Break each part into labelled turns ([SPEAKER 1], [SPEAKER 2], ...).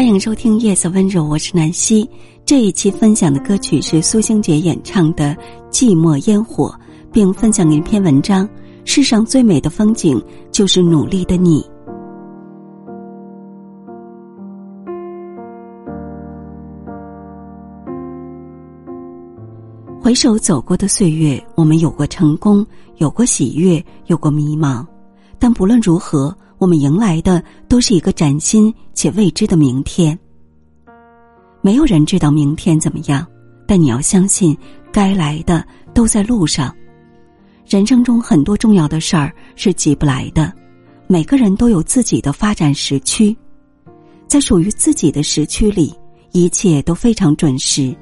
[SPEAKER 1] 欢迎收听《夜色温柔》，我是南希。这一期分享的歌曲是苏星杰演唱的《寂寞烟火》，并分享一篇文章：世上最美的风景，就是努力的你。回首走过的岁月，我们有过成功，有过喜悦，有过迷茫，但不论如何。我们迎来的都是一个崭新且未知的明天。没有人知道明天怎么样，但你要相信，该来的都在路上。人生中很多重要的事儿是急不来的，每个人都有自己的发展时区，在属于自己的时区里，一切都非常准时。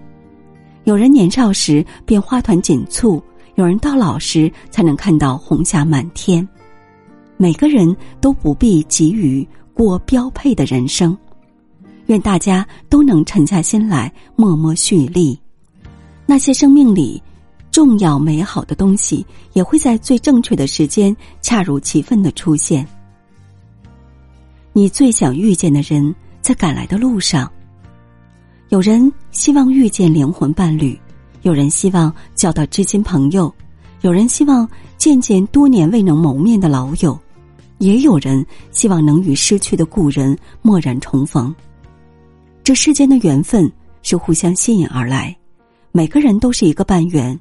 [SPEAKER 1] 有人年少时便花团锦簇，有人到老时才能看到红霞满天。每个人都不必急于过标配的人生，愿大家都能沉下心来，默默蓄力。那些生命里重要美好的东西，也会在最正确的时间，恰如其分的出现。你最想遇见的人，在赶来的路上。有人希望遇见灵魂伴侣，有人希望交到知心朋友，有人希望见见多年未能谋面的老友。也有人希望能与失去的故人蓦然重逢。这世间的缘分是互相吸引而来，每个人都是一个半圆。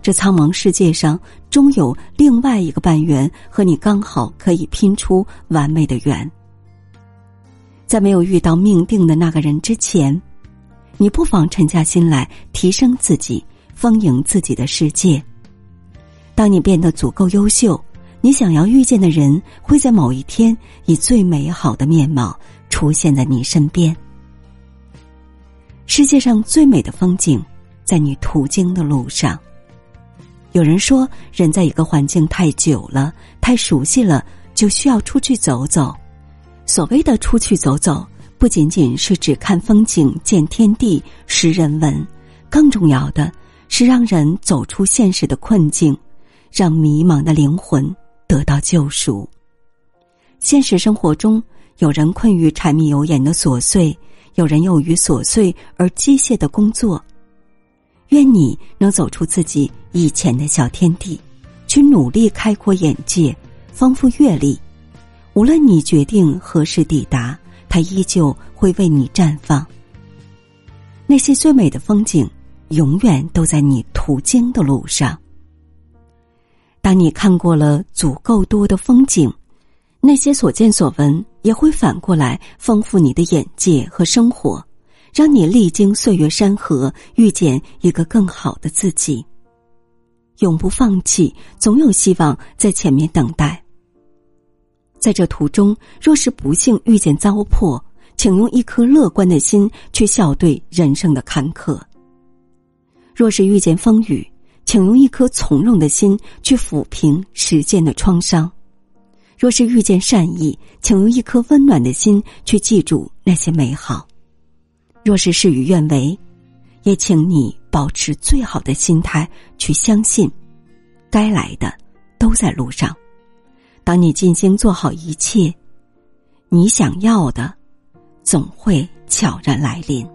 [SPEAKER 1] 这苍茫世界上，终有另外一个半圆和你刚好可以拼出完美的圆。在没有遇到命定的那个人之前，你不妨沉下心来，提升自己，丰盈自己的世界。当你变得足够优秀。你想要遇见的人，会在某一天以最美好的面貌出现在你身边。世界上最美的风景，在你途经的路上。有人说，人在一个环境太久了，太熟悉了，就需要出去走走。所谓的出去走走，不仅仅是指看风景、见天地、识人文，更重要的是让人走出现实的困境，让迷茫的灵魂。得到救赎。现实生活中，有人困于柴米油盐的琐碎，有人囿于琐碎而机械的工作。愿你能走出自己以前的小天地，去努力开阔眼界，丰富阅历。无论你决定何时抵达，它依旧会为你绽放。那些最美的风景，永远都在你途经的路上。当你看过了足够多的风景，那些所见所闻也会反过来丰富你的眼界和生活，让你历经岁月山河，遇见一个更好的自己。永不放弃，总有希望在前面等待。在这途中，若是不幸遇见糟粕，请用一颗乐观的心去笑对人生的坎坷；若是遇见风雨，请用一颗从容的心去抚平时间的创伤，若是遇见善意，请用一颗温暖的心去记住那些美好；若是事与愿违，也请你保持最好的心态去相信，该来的都在路上。当你尽心做好一切，你想要的总会悄然来临。